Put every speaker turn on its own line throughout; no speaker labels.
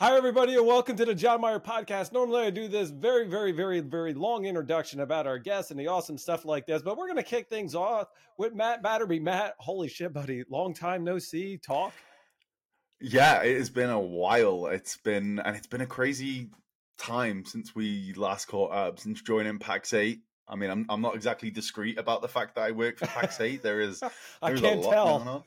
Hi, everybody, and welcome to the Jon Myer podcast. Normally, I do this very, very, very, very long introduction about our guests and the awesome stuff like this, but we're going to kick things off with Mat Batterbee. Mat, holy shit, buddy, long time no see. Talk.
Yeah, it has been a while. It's been, and it's been a crazy time since we last caught up, since joining Pax8. I mean, I'm I'm not exactly discreet about the fact that I work for Pax8. There is,
I can't tell.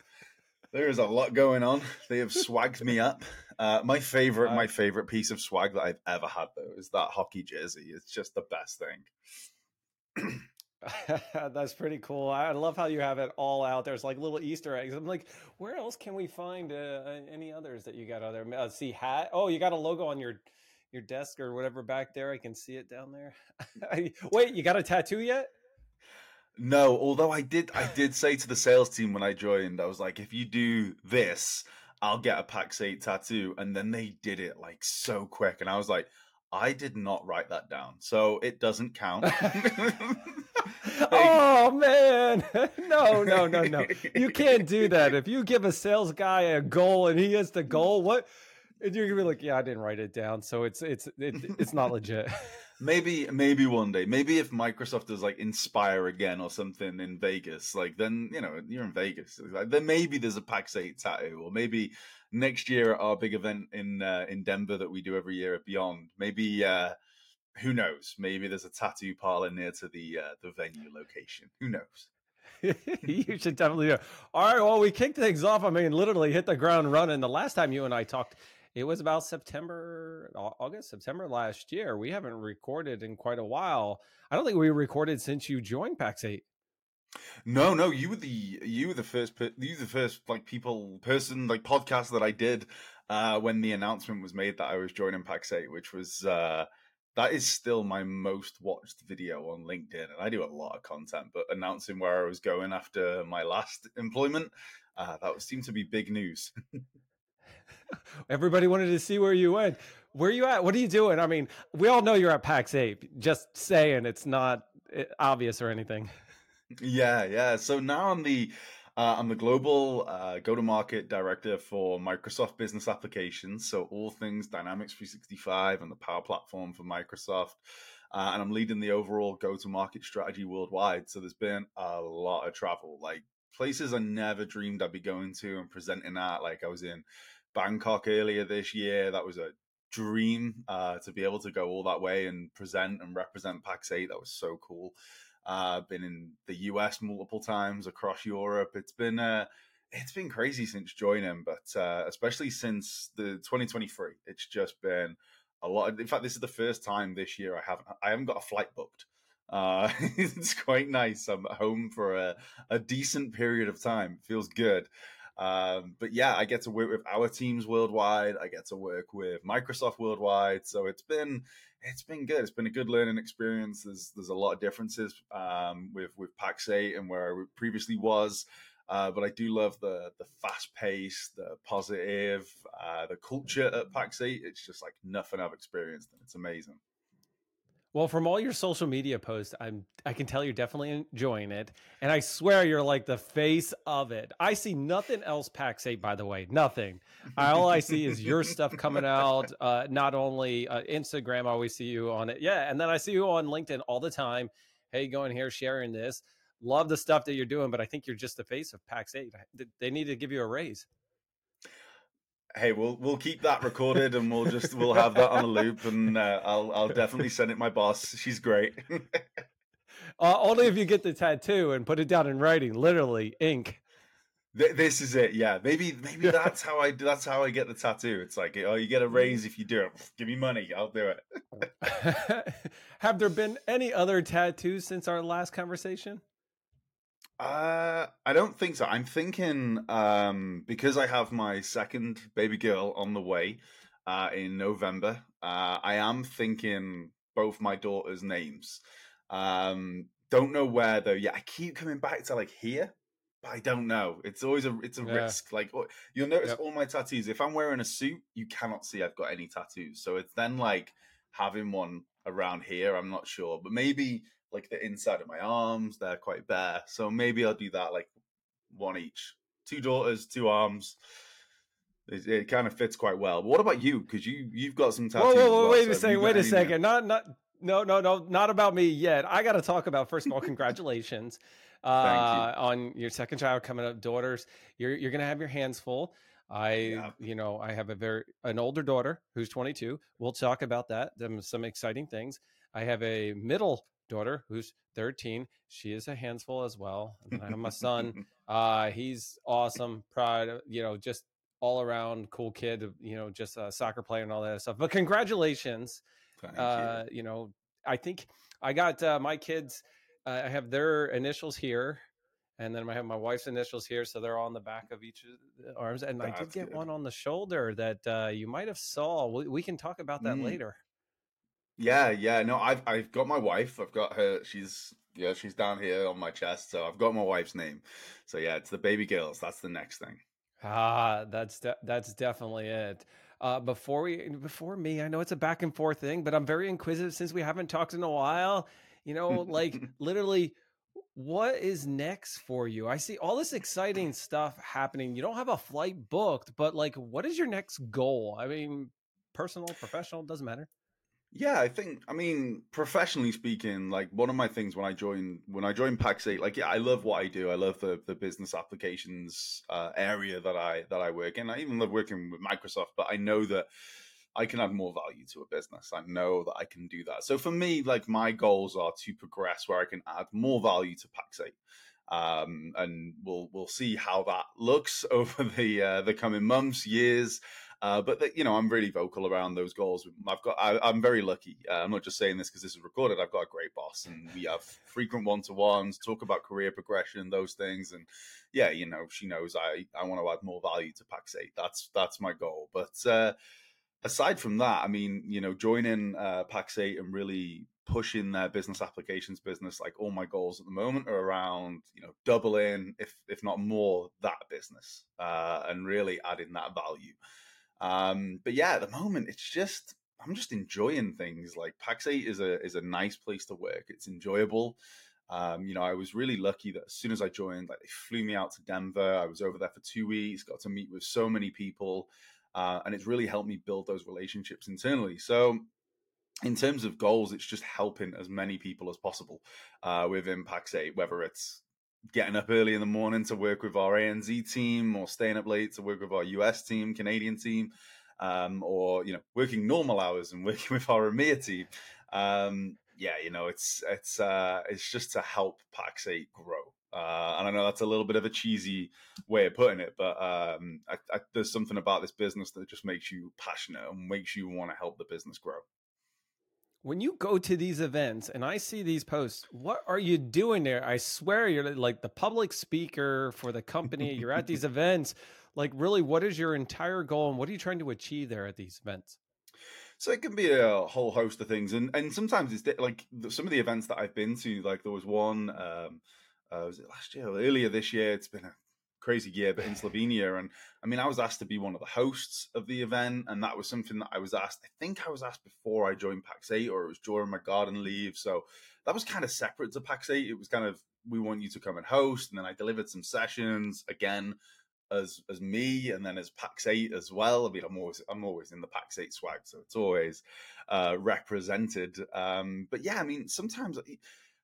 There is a lot going on. They have swagged me up. Uh, my favorite, my favorite piece of swag that I've ever had though is that hockey jersey. It's just the best
thing. That's pretty cool. I love how you have it all out. There's like little Easter eggs. I'm like, where else can we find uh, any others that you got out there? Uh, see hat. Oh, you got a logo on your your desk or whatever back there. I can see it down there. Wait, you got a tattoo yet?
No, although I did I did say to the sales team when I joined, I was like, if you do this, I'll get a Pax8 tattoo. And then they did it like so quick. And I was like, I did not write that down. So it doesn't count.
oh man. no, no, no, no. You can't do that. If you give a sales guy a goal and he hits the goal, what and you're gonna be like, yeah, I didn't write it down, so it's it's it, it's not legit
maybe maybe one day maybe if microsoft does like inspire again or something in vegas like then you know you're in vegas like, then maybe there's a Pax8 tattoo or maybe next year at our big event in uh, in denver that we do every year at beyond maybe uh who knows maybe there's a tattoo parlor near to the uh, the venue location who knows
you should definitely do. All right. Well, we kicked things off. I mean, literally hit the ground running. The last time you and I talked, it was about September, August, September last year. We haven't recorded in quite a while. I don't think we recorded since you joined Pax8.
No, no, you were the you were the first you were the first like people person like podcast that I did uh when the announcement was made that I was joining Pax8, which was uh that is still my most watched video on LinkedIn, and I do a lot of content. But announcing where I was going after my last employment, uh, that seemed to be big news.
Everybody wanted to see where you went. Where you at? What are you doing? I mean, we all know you're at Pax8. Just saying, it's not eh, obvious or anything.
Yeah, yeah. So now I'm the uh, I'm the global uh, go-to-market director for Microsoft Business Applications. So all things Dynamics 365 and the Power Platform for Microsoft. Uh, and I'm leading the overall go-to-market strategy worldwide. So there's been a lot of travel, like places I never dreamed I'd be going to and presenting at. Like I was in Bangkok earlier this year. That was a dream uh, to be able to go all that way and present and represent Pax8. That was so cool. Uh, been in the US multiple times across Europe. It's been uh, it's been crazy since joining, but uh, especially since the 2023, it's just been a lot. In fact, this is the first time this year I haven't I haven't got a flight booked. Uh, it's quite nice. I'm home for a, a decent period of time. feels good. Um, but yeah, I get to work with our teams worldwide. I get to work with Microsoft worldwide. So it's been it's been good. It's been a good learning experience. There's there's a lot of differences um, with with Pax8 and where I previously was. Uh, but I do love the the fast pace, the positive, uh, the culture at Pax8. It's just like nothing I've experienced, and it's amazing.
Well, from all your social media posts, I'm I can tell you're definitely enjoying it, and I swear you're like the face of it. I see nothing else Pax8, by the way, nothing. all I see is your stuff coming out. Uh, not only uh, Instagram, I always see you on it, yeah, and then I see you on LinkedIn all the time. Hey, going here, sharing this. Love the stuff that you're doing, but I think you're just the face of Pax8. They need to give you a raise
hey, we'll we'll keep that recorded and we'll just we'll have that on a loop, and uh, I'll I'll definitely send it my boss. She's great.
uh, only if you get the tattoo and put it down in writing, literally ink.
this is it. Yeah, maybe maybe that's how I that's how I get the tattoo. It's like oh, you get a raise if you do it. Give me money, I'll do
it. Have there been any other tattoos since our last conversation?
Uh, I don't think so. I'm thinking um, because I have my second baby girl on the way uh, in November. Uh, I am thinking both my daughters' names. Um, don't know where though. Yeah, I keep coming back to like here, but I don't know. It's always a it's a yeah. risk. Like you'll notice yep. all my tattoos. If I'm wearing a suit, you cannot see I've got any tattoos. So it's then like having one around here. I'm not sure, but maybe like the inside of my arms. They're quite bare. So maybe I'll do that like one each. Two daughters, two arms. It, it kind of fits quite well. But what about you? Because you you've got some
tattoos. Whoa, whoa, whoa! Well, wait so a second. Wait a second. Not not no no no not about me yet. I got to talk about first of all, congratulations uh, you. on your second child coming up, daughters. You're you're gonna have your hands full. I, yeah. you know, I have a very an older daughter who's 22. We'll talk about that. Some exciting things. I have a middle daughter who's 13. She is a handful as well. And I have my son. Uh, he's awesome. Proud, you know, just all around cool kid. You know, just a soccer player and all that stuff. But congratulations. Uh, you. you. know, I think I got uh, my kids. Uh, I have their initials here and then I have my wife's initials here, so they're all on the back of each of the arms. And That's I did get good. one on the shoulder that uh, you might have saw. We, we, can talk about that mm. later.
Yeah, yeah. No, I've I've got my wife. I've got her. She's yeah, she's down here on my chest. So I've got my wife's name. So yeah, it's the baby girls. That's the next thing.
Ah, that's de- that's definitely it. Uh, before we before me, I know it's a back and forth thing, but I'm very inquisitive since we haven't talked in a while. You know, like literally what is next for you? I see all this exciting stuff happening. You don't have a flight booked, but like, what is your next goal? I mean, personal, professional, doesn't matter.
Yeah, I think I mean professionally speaking, like one of my things when I joined when I joined Pax8, like yeah, I love what I do. I love the the business applications uh, area that I that I work in. I even love working with Microsoft, but I know that I can add more value to a business. I know that I can do that. So for me, like my goals are to progress where I can add more value to Pax8. Um, and we'll we'll see how that looks over the uh, the coming months, years. Uh, but you know, I'm really vocal around those goals. I've got, I, am very lucky. Uh, I'm not just saying this because this is recorded. I've got a great boss, and we have frequent one-to-ones, talk about career progression, those things. And yeah, you know, she knows I, I want to add more value to Pax8. That's that's my goal. But uh, aside from that, I mean, you know, joining uh, Pax8 and really pushing their business applications business, like all my goals at the moment are around, you know, doubling, if if not more, that business, uh, and really adding that value. Um, but yeah, at the moment, it's just I'm just enjoying things. Like Pax8 is a is a nice place to work. It's enjoyable. Um, you know, I was really lucky that as soon as I joined, like they flew me out to Denver. I was over there for two weeks, got to meet with so many people. Uh, and it's really helped me build those relationships internally. So, in terms of goals, it's just helping as many people as possible uh, within Pax8, whether it's getting up early in the morning to work with our ANZ team or staying up late to work with our US team, Canadian team, um, or, you know, working normal hours and working with our EMEA team. Um, yeah, you know, it's it's uh, it's just to help Pax8 grow. Uh, and I know that's a little bit of a cheesy way of putting it, but um, I, I, there's something about this business that just makes you passionate and makes you want to help the business grow.
When you go to these events and I see these posts, what are you doing there? I swear you're like the public speaker for the company. You're at these events. Like, really, what is your entire goal and what are you trying to achieve there at these events?
So it can be a whole host of things, and and sometimes it's like some of the events that I've been to. Like there was one. Um, uh, was it last year? Earlier this year, it's been a crazy year, but in Slovenia. And I mean, I was asked to be one of the hosts of the event, and that was something that I was asked. I think I was asked before I joined Pax8, or it was during my garden leave. So that was kind of separate to Pax8. It was kind of we want you to come and host, and then I delivered some sessions again as as me, and then as Pax8 as well. I mean, I'm always I'm always in the Pax8 swag, so it's always uh, represented. Um, but yeah, I mean, sometimes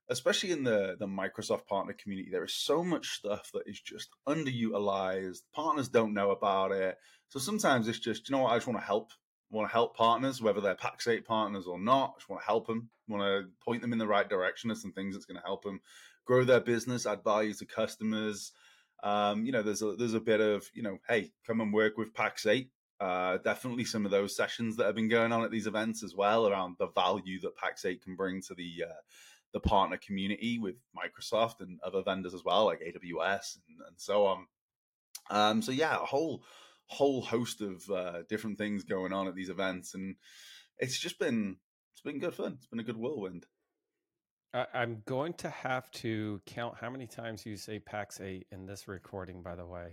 especially in the the Microsoft partner community, there is so much stuff that is just underutilized. Partners don't know about it, so sometimes it's just you know what I just want to help. Want to help partners, whether they're Pax8 partners or not. I just want to help them. Want to point them in the right direction of some things that's going to help them grow their business, add value to customers. Um, you know, there's a there's a bit of you know, hey, come and work with Pax8. Uh, definitely some of those sessions that have been going on at these events as well around the value that Pax8 can bring to the uh, the partner community with Microsoft and other vendors as well, like AWS and, and so on. Um, so yeah, a whole whole host of uh, different things going on at these events, and it's just been it's been good fun. It's been a good whirlwind.
I'm going to have to count how many times you say Pax8 in this recording. By the way,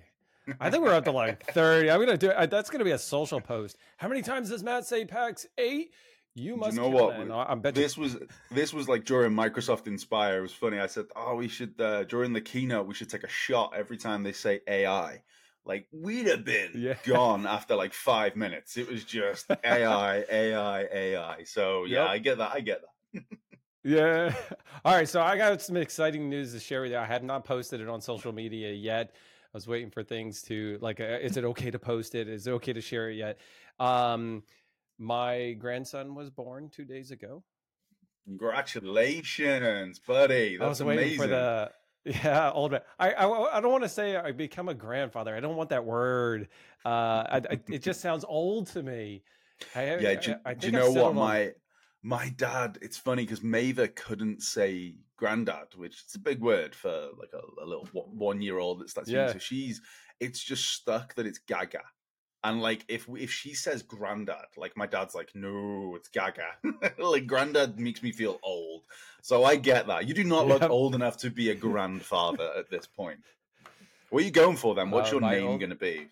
I think we're up to like 30. I'm gonna do it. That's gonna be a social post. How many times does Mat say Pax8? You must
you know what? I'm bet this you... was this was like during Microsoft Inspire. It was funny. I said, "Oh, we should uh, during the keynote we should take a shot every time they say AI." like we'd have been
Yeah.
gone after like five minutes. It was just AI, AI, AI. So yeah,
Yep.
I get that. I get that.
Yeah. All right. So I got some exciting news to share with you. I had not posted it on social media yet. I was waiting for things to like. Uh, is it okay to post it? Is it okay to share it yet? Um, my grandson was born two days ago.
Congratulations, buddy. That's
I was waiting
amazing.
for the yeah old man. I I, I don't want to say I become a grandfather. I don't want that word. Uh, I, I, it just sounds old to me. I,
yeah,
I,
do, do you know what
on-
my my dad? It's funny because Maeve couldn't say granddad, which is a big word for like a, a little one year old that starts.
Yeah.
Yeah. So she's it's just stuck that it's Gaga. And like if if she says granddad, like my dad's like, no, it's Gaga. like granddad makes me feel old. So I get that. You do not look
Yep.
old enough to be a grandfather at this point. What are you going for then? What's
Uh,
your name
old-
going to be?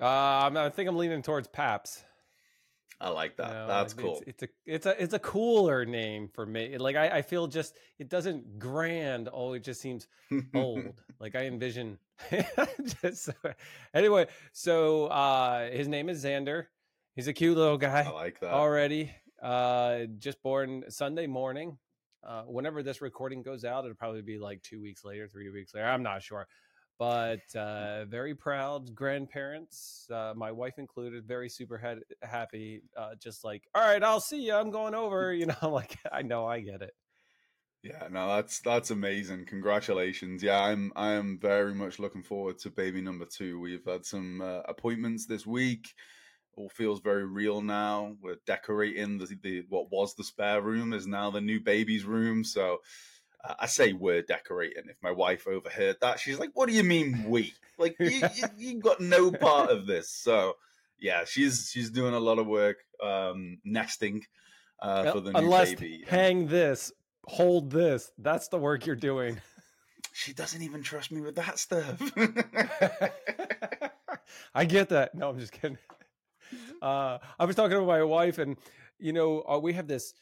Uh, I'm- think I'm leaning towards Paps.
I like that.
You know,
That's
it's-
cool.
It's, a it's a it's a cooler name for me. Like I, I feel just it doesn't grand. Oh, it just seems old. like I envision. just, anyway, so uh, his name is Xander. He's a cute little guy
I like that.
already. Uh, just born Sunday morning. Uh, whenever this recording goes out, it'll probably be like two weeks later, three weeks later. I'm not sure, but uh, very proud grandparents, uh, my wife included, very super ha- happy. Uh, just like, all right, I'll see you. I'm going over. You know, I'm like I know, I get it.
Yeah, no, that's that's amazing. Congratulations. Yeah, I'm I am very much looking forward to baby number two. We've had some uh, appointments this week. All feels very real now. We're decorating the, the what was the spare room is now the new baby's room. So uh, I say we're decorating. If my wife overheard that, she's like, "What do you mean we? Like you, you, you got no part of this." So yeah, she's she's doing a lot of work um, nesting uh, for the new
Unless
baby.
Hang this, hold this. That's the work you're doing.
She doesn't even trust me with that stuff.
I get that. No, I'm just kidding. Uh, I was talking to my wife, and you know, uh, we have this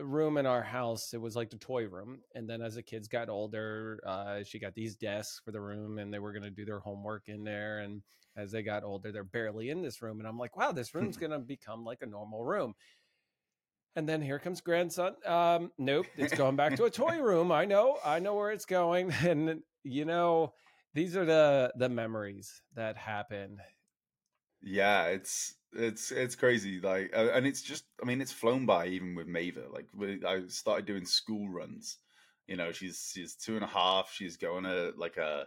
room in our house. It was like the toy room, and then as the kids got older, uh, she got these desks for the room, and they were going to do their homework in there. And as they got older, they're barely in this room, and I'm like, wow, this room's going to become like a normal room. And then here comes grandson. Um, nope, it's going back to a toy room. I know, I know where it's going, and you know, these are the the memories that happen.
yeah, it's it's it's crazy. Like, uh, and it's just, I mean, it's flown by even with Maeve. Like, I started doing school runs. You know, she's she's two and a half. She's going to like a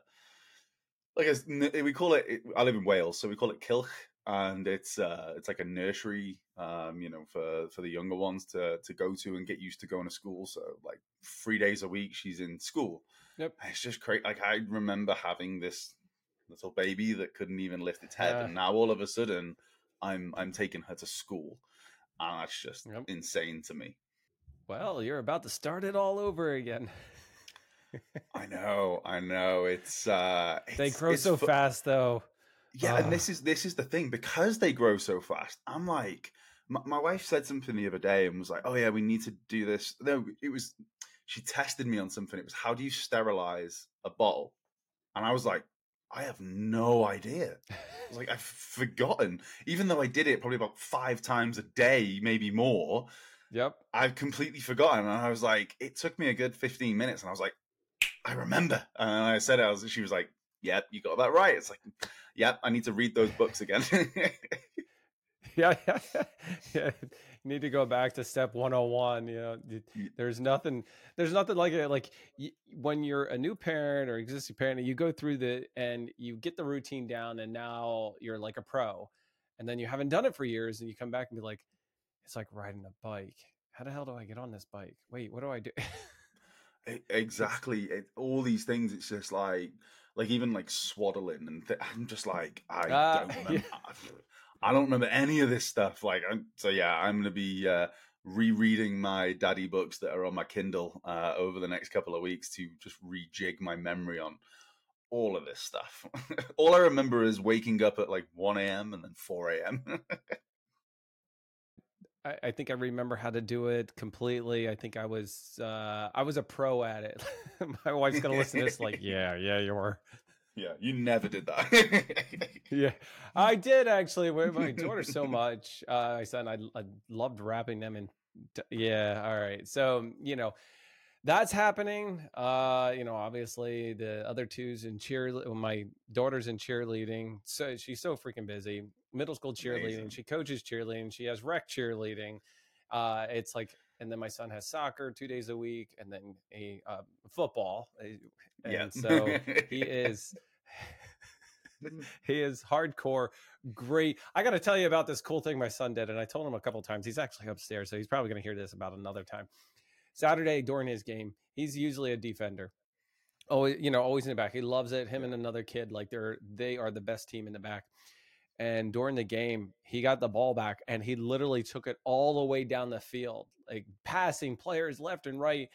like a we call it. I live in Wales, so we call it Cylch, and it's uh it's like a nursery. Um, you know, for for the younger ones to to go to and get used to going to school. So like three days a week, she's in school.
Yep.
It's just great. Like I remember having this little baby that couldn't even lift its head,
Yeah.
and now all of a sudden, I'm I'm taking her to school, and that's just
Yep.
insane to me.
Well, you're about to start it all over again.
I know, I know. It's uh,
They grow
it's
so
fu-
fast, though.
Yeah,
Ugh.
and this ah. is this is the thing because they grow so fast. I'm like, my, my wife said something the other day and was like, "Oh yeah, we need to do this." No, it was she tested me on something. It was how do you sterilize a bottle, and I was like, I have no idea. I was like, I've forgotten. Even though I did it probably about five times a day, maybe more.
Yep.
I've completely forgotten. And I was like, it took me a good 15 minutes. And I was like, I remember. And I said, it, I was, she was like, yep, you got that right. It's like, yep, I need to read those books again.
Yeah, yeah, yeah. You need to go back to step 101. You know, there's nothing, there's nothing like it. Like when you're a new parent or existing parent, you go through the and you get the routine down, and now you're like a pro, and then you haven't done it for years, and you come back and be like, it's like riding a bike. How the hell do I get on this bike? Wait, what do I do?
Exactly. It, all these things, it's just like, like even like swaddling. And th- I'm just like, I
Ah,
don't remember. I don't remember any of this stuff. Like, I'm, so yeah, I'm going to be uh, rereading my daddy books that are on my Kindle uh, over the next couple of weeks to just rejig my memory on all of this stuff. all I remember is waking up at like 1 a.m. and then 4 a.m.
I, I think I remember how to do it completely. I think I was uh I was a pro at it. My wife's gonna listen to this like, yeah, yeah, you were.
Yeah, you never did that.
yeah, I did actually. With my daughter so much, uh, my son, I, I loved wrapping them in. Yeah, all right. So you know, that's happening. Uh, you know, obviously the other two's in cheer. My daughter's in cheerleading, so she's so freaking busy. Middle school cheerleading. Amazing. She coaches cheerleading. She has rec cheerleading. Uh, it's like, and then my son has soccer two days a week, and then a uh, football. Eh, and yeah. so he is. he is hardcore great i got to tell you about this cool thing my son did and i told him a couple times he's actually upstairs so he's probably going to hear this about another time Saturday during his game, he's usually a defender. Oh, you know, always in the back. He loves it. Him and another kid, like they're they are the best team in the back. And during the game, he got the ball back and he literally took it all the way down the field, like passing players left and right.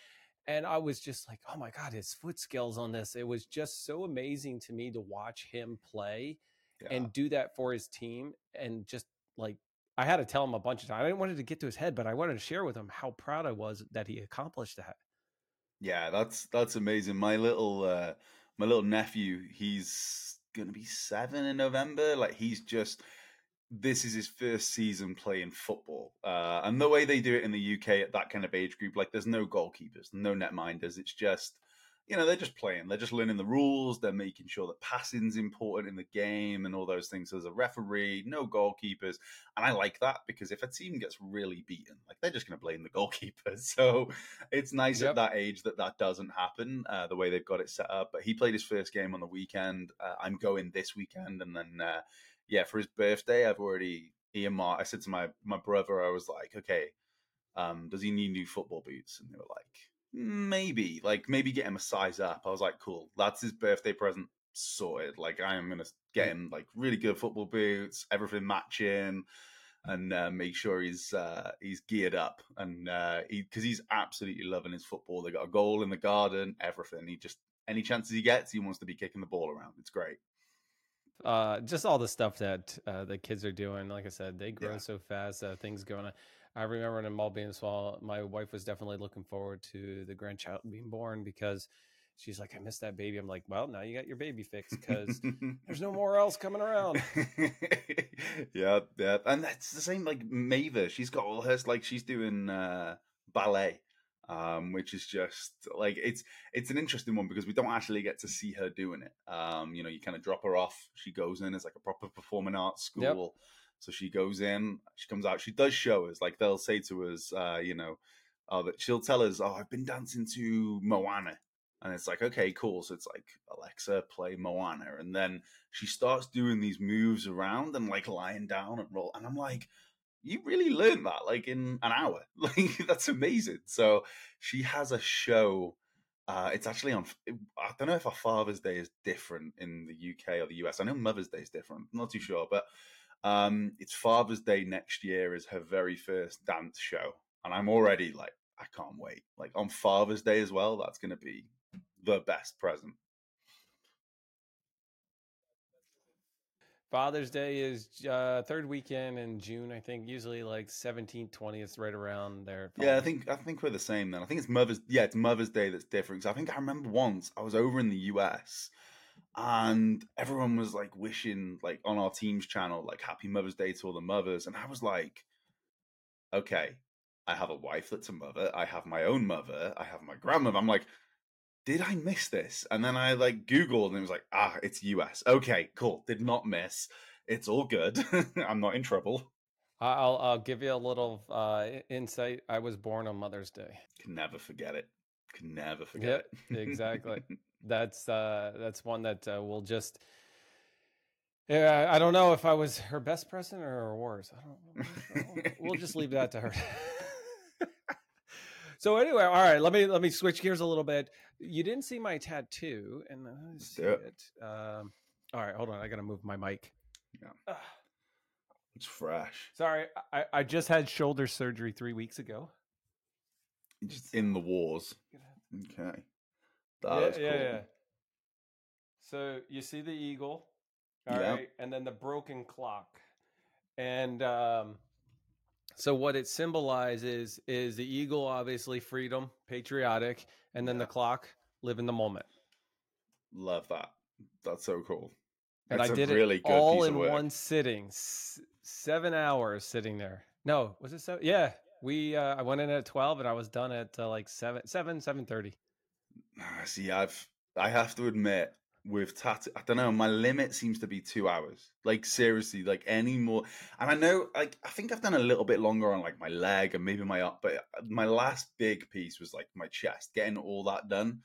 And I was just like, oh my God, his foot skills on this. It was just so amazing to me to watch him play yeah. and do that for his team and just like I had to tell him a bunch of times. I didn't want it to get to his head, but I wanted to share with him how proud I was that he accomplished that.
Yeah, that's that's amazing. My little uh my little nephew, he's gonna be seven in November. Like he's just this is his first season playing football. Uh and the way they do it in the UK at that kind of age group, like there's no goalkeepers, no netminders. It's just you know, they're just playing. They're just learning the rules. They're making sure that passing's important in the game and all those things. There's a referee, no goalkeepers. And I like that because if a team gets really beaten, like they're just going to blame the goalkeeper. So it's nice yep. at that age that that doesn't happen uh, the way they've got it set up. But he played his first game on the weekend. Uh, I'm going this weekend. And then, uh, yeah, for his birthday, I've already earmarked. I said to my, my brother, I was like, okay, um, does he need new football boots? And they were like, maybe like maybe get him a size up. I was like, cool, that's his birthday present sorted. Like I am gonna get him like really good football boots, everything matching, and uh, make sure he's uh, he's geared up and uh, he because he's absolutely loving his football. They got a goal in the garden, everything. He just any chances he gets, he wants to be kicking the ball around. It's great.
Uh, just all the stuff that uh, the kids are doing. Like I said, they grow yeah. so fast. Uh, things going on. I remember in all being small, my wife was definitely looking forward to the grandchild being born because she's like, I miss that baby. I'm like, well, now you got your baby fixed because there's no more else coming around.
yeah, yeah. And that's the same like Maeve. She's got all hers, like, she's doing uh, ballet. Um, which is just like it's it's an interesting one because we don't actually get to see her doing it. Um, you know, you kind of drop her off. She goes in as like a proper performing arts school. Yep so she goes in, she comes out, she does show us, like they'll say to us, uh, you know, uh, that she'll tell us, oh, I've been dancing to Moana. And it's like, okay, cool. So it's like, Alexa, play Moana. And then she starts doing these moves around and like lying down and roll. And I'm like, you really learned that like in an hour. Like, that's amazing. So she has a show. Uh, it's actually on. I don't know if our Father's Day is different in the UK or the US. I know Mother's Day is different. I'm not too sure, but um, it's Father's Day next year is her very first dance show, and I'm already like, I can't wait. Like on Father's Day as well, that's going to be the best present.
Father's Day is uh, third weekend in June, I think. Usually like 17th, 20th, right around there.
Yeah, I think I think we're the same then. I think it's Mother's. Yeah, it's Mother's Day that's different. I think I remember once I was over in the US and everyone was like wishing like on our team's channel like happy mother's day to all the mothers and i was like okay i have a wife that's a mother i have my own mother i have my grandmother i'm like did i miss this and then i like googled and it was like ah it's us okay cool did not miss it's all good i'm not in trouble
I'll, I'll give you a little uh, insight. I was born on Mother's Day.
Can never forget it. Can never forget
it. exactly. that's uh, that's one that uh, will just. Yeah, I don't know if I was her best present or her worst. I don't. we'll just leave that to her. so anyway, all right. Let me let me switch gears a little bit. You didn't see my tattoo, and I see it. Um, all right, hold on. I gotta move my mic.
Yeah. It's fresh.
Sorry, I, I just had shoulder surgery three weeks ago.
Just in the wars. Okay.
That yeah, cool. yeah, yeah. So you see the eagle, all yep. right, and then the broken clock, and um, so what it symbolizes is the eagle, obviously freedom, patriotic, and then the clock, live in the moment.
Love that. That's so cool.
And
That's
I did
really
it
good
all in
work.
one sitting. S- seven hours sitting there. No, was it so? Yeah, we. Uh, I went in at twelve, and I was done at uh, like seven, seven, seven thirty.
Ah, See, I've I have to admit with tattoo, I don't know. My limit seems to be two hours. Like seriously, like any more. And I know, like I think I've done a little bit longer on like my leg and maybe my up, but uh, my last big piece was like my chest, getting all that done.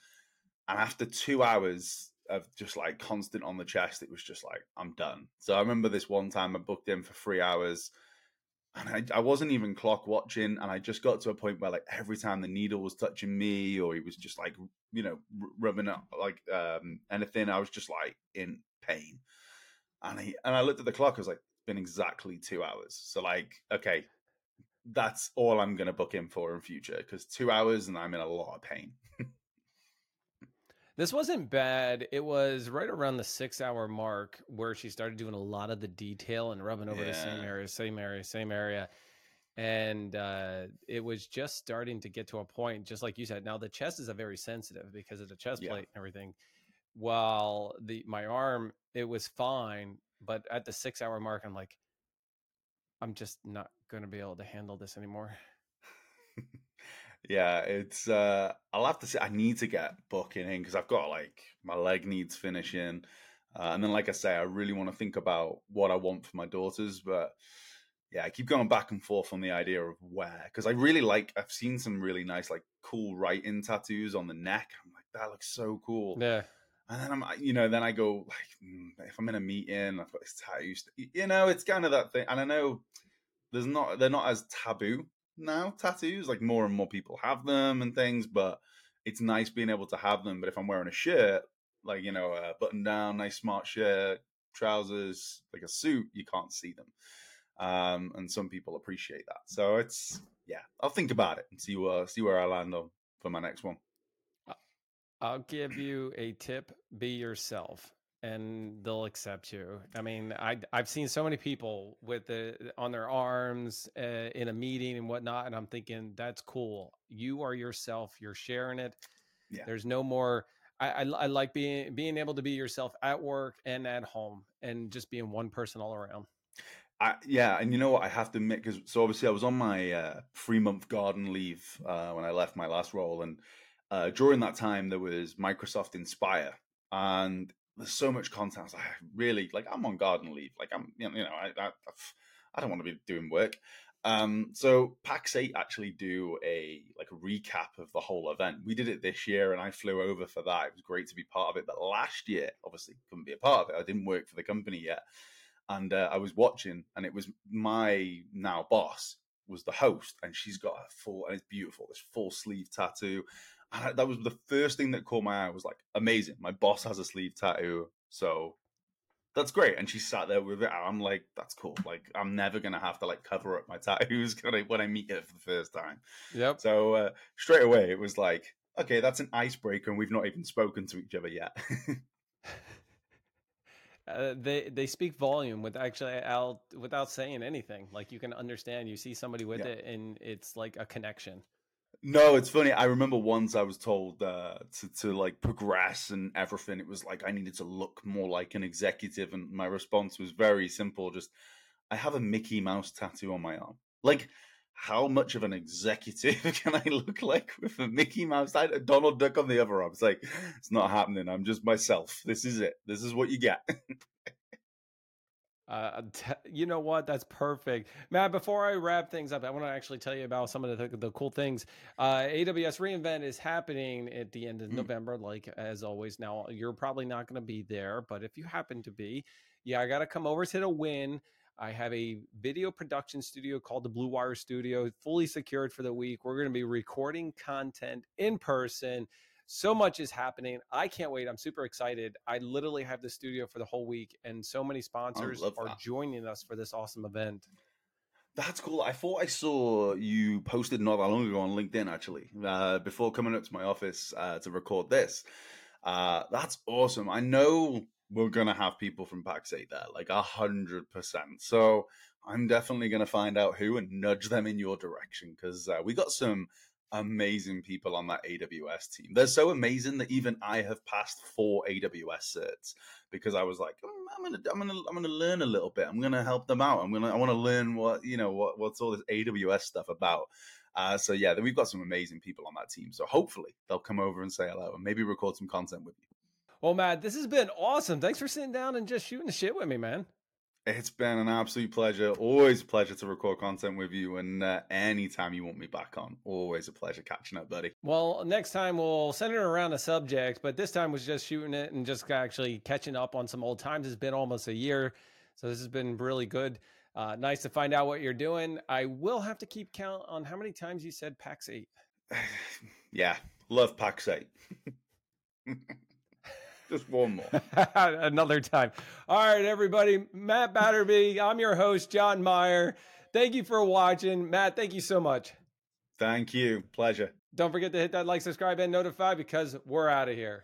And after two hours of just like constant on the chest, it was just like I'm done. So I remember this one time I booked in for three hours and I, I wasn't even clock watching and i just got to a point where like every time the needle was touching me or he was just like you know rubbing up like um anything i was just like in pain. And he and i looked at the clock i was like it's been exactly two hours. So like okay that's all i'm gonna book in for in future because two hours and i'm in a lot of pain
This wasn't bad. It was right around the six hour mark where she started doing a lot of the detail and rubbing over the same
Yeah.
area, same area, same area. And uh, it was just starting to get to a point, just like you said. Now the chest is a very sensitive because of the chest
Yeah.
plate and everything. While the my arm, it was fine, but at the six hour mark, I'm like, I'm just not going to be able to handle this anymore.
Yeah it's uh i'll have to say i need to get booking in because i've got like my leg needs finishing uh, and then like i say i really want to think about what i want for my daughters but yeah i keep going back and forth on the idea of where because i really like i've seen some really nice like cool writing tattoos on the neck i'm like that looks so cool
Yeah.
and then I'm, you know, then I go like, mm, if I'm in a meeting, I've got this tattoo. You know, it's kind of that thing. And I know there's not, they're not as taboo now. Tattoos, like more and more people have them and things. But it's nice being able to have them. But if I'm wearing a shirt, like you know, a button down, nice smart shirt, trousers, like a suit, you can't see them. Um, and some people appreciate that. So it's yeah, I'll think about it and see where see where I land on for my next one.
I'll give you a tip: be yourself, and they'll accept you. I mean, I I've seen so many people with the on their arms uh, in a meeting and whatnot, and I'm thinking that's cool. You are yourself. You're sharing it.
Yeah.
There's no more. I, I I like being being able to be yourself at work and at home, and just being one person all around.
I, yeah, and you know what? I have to admit because so obviously I was on my uh, three month garden leave uh, when I left my last role, and uh, during that time there was Microsoft Inspire, and there's so much content. I was like, really like I'm on garden leave, like I'm you know, I, I I don't want to be doing work. Um, so Pax8 actually do a like a recap of the whole event. We did it this year, and I flew over for that. It was great to be part of it. But last year, obviously, couldn't be a part of it. I didn't work for the company yet and uh, I was watching, and it was my now boss was the host, and she's got a full and it's beautiful, this full sleeve tattoo. And I, that was the first thing that caught my eye. I was like, amazing! My boss has a sleeve tattoo, so that's great. And she sat there with it. I'm like, that's cool. Like, I'm never gonna have to like cover up my tattoos when I, when I meet her for the first time.
Yep.
So uh, straight away, it was like, okay, that's an icebreaker, and we've not even spoken to each other yet.
Uh, they they speak volume with actually out without saying anything. Like you can understand. You see somebody with
Yeah.
it, and it's like a connection.
No, it's funny. I remember once I was told uh, to to like progress and everything. It was like I needed to look more like an executive, and my response was very simple: just I have a Mickey Mouse tattoo on my arm. Like, how much of an executive can I look like with a Mickey Mouse? I, Donald Duck on the other arm. It's like it's not happening. I'm just myself. This is it. This is what you get.
Uh, t- you know what? That's perfect, Mat. Before I wrap things up, I want to actually tell you about some of the the cool things. Uh, AWS re:Invent is happening at the end of
Mm.
November, like as always. Now you're probably not going to be there, but if you happen to be, yeah, I got to come over to the win. I have a video production studio called the Blue Wire Studio, fully secured for the week. We're going to be recording content in person. So much is happening. I can't wait. I'm super excited. I literally have the studio for the whole week, and so many sponsors are
that.
joining us for this awesome event.
That's cool. I thought I saw you posted not that long ago on LinkedIn, actually, uh, before coming up to my office uh, to record this. Uh, that's awesome. I know we're gonna have people from Pax8 there, like a hundred percent. So I'm definitely gonna find out who and nudge them in your direction because uh, we got some amazing people on that AWS team. They're so amazing that even I have passed four AWS certs because I was like, mm, I'm gonna, I'm gonna, I'm gonna learn a little bit. I'm gonna help them out. I'm gonna, I want to learn what you know, what what's all this AWS stuff about. Uh, so yeah, we've got some amazing people on that team. So hopefully they'll come over and say hello and maybe record some content with you.
Well, Mat, this has been awesome. Thanks for sitting down and just shooting the shit with me, man.
It's been an absolute pleasure. Always a pleasure to record content with you. And uh, anytime you want me back on, always a pleasure catching up, buddy.
Well, next time we'll send center around a subject, but this time was just shooting it and just actually catching up on some old times. It's been almost a year. So this has been really good. Uh, nice to find out what you're doing. I will have to keep count on how many times you said Pax8.
yeah, love Pax8. Just one more.
Another time. All right, everybody. Mat Batterbee. I'm your host, Jon Myer. Thank you for watching. Mat, thank you so much.
Thank you. Pleasure.
Don't forget to hit that like, subscribe, and notify because we're out of here.